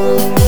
Bye.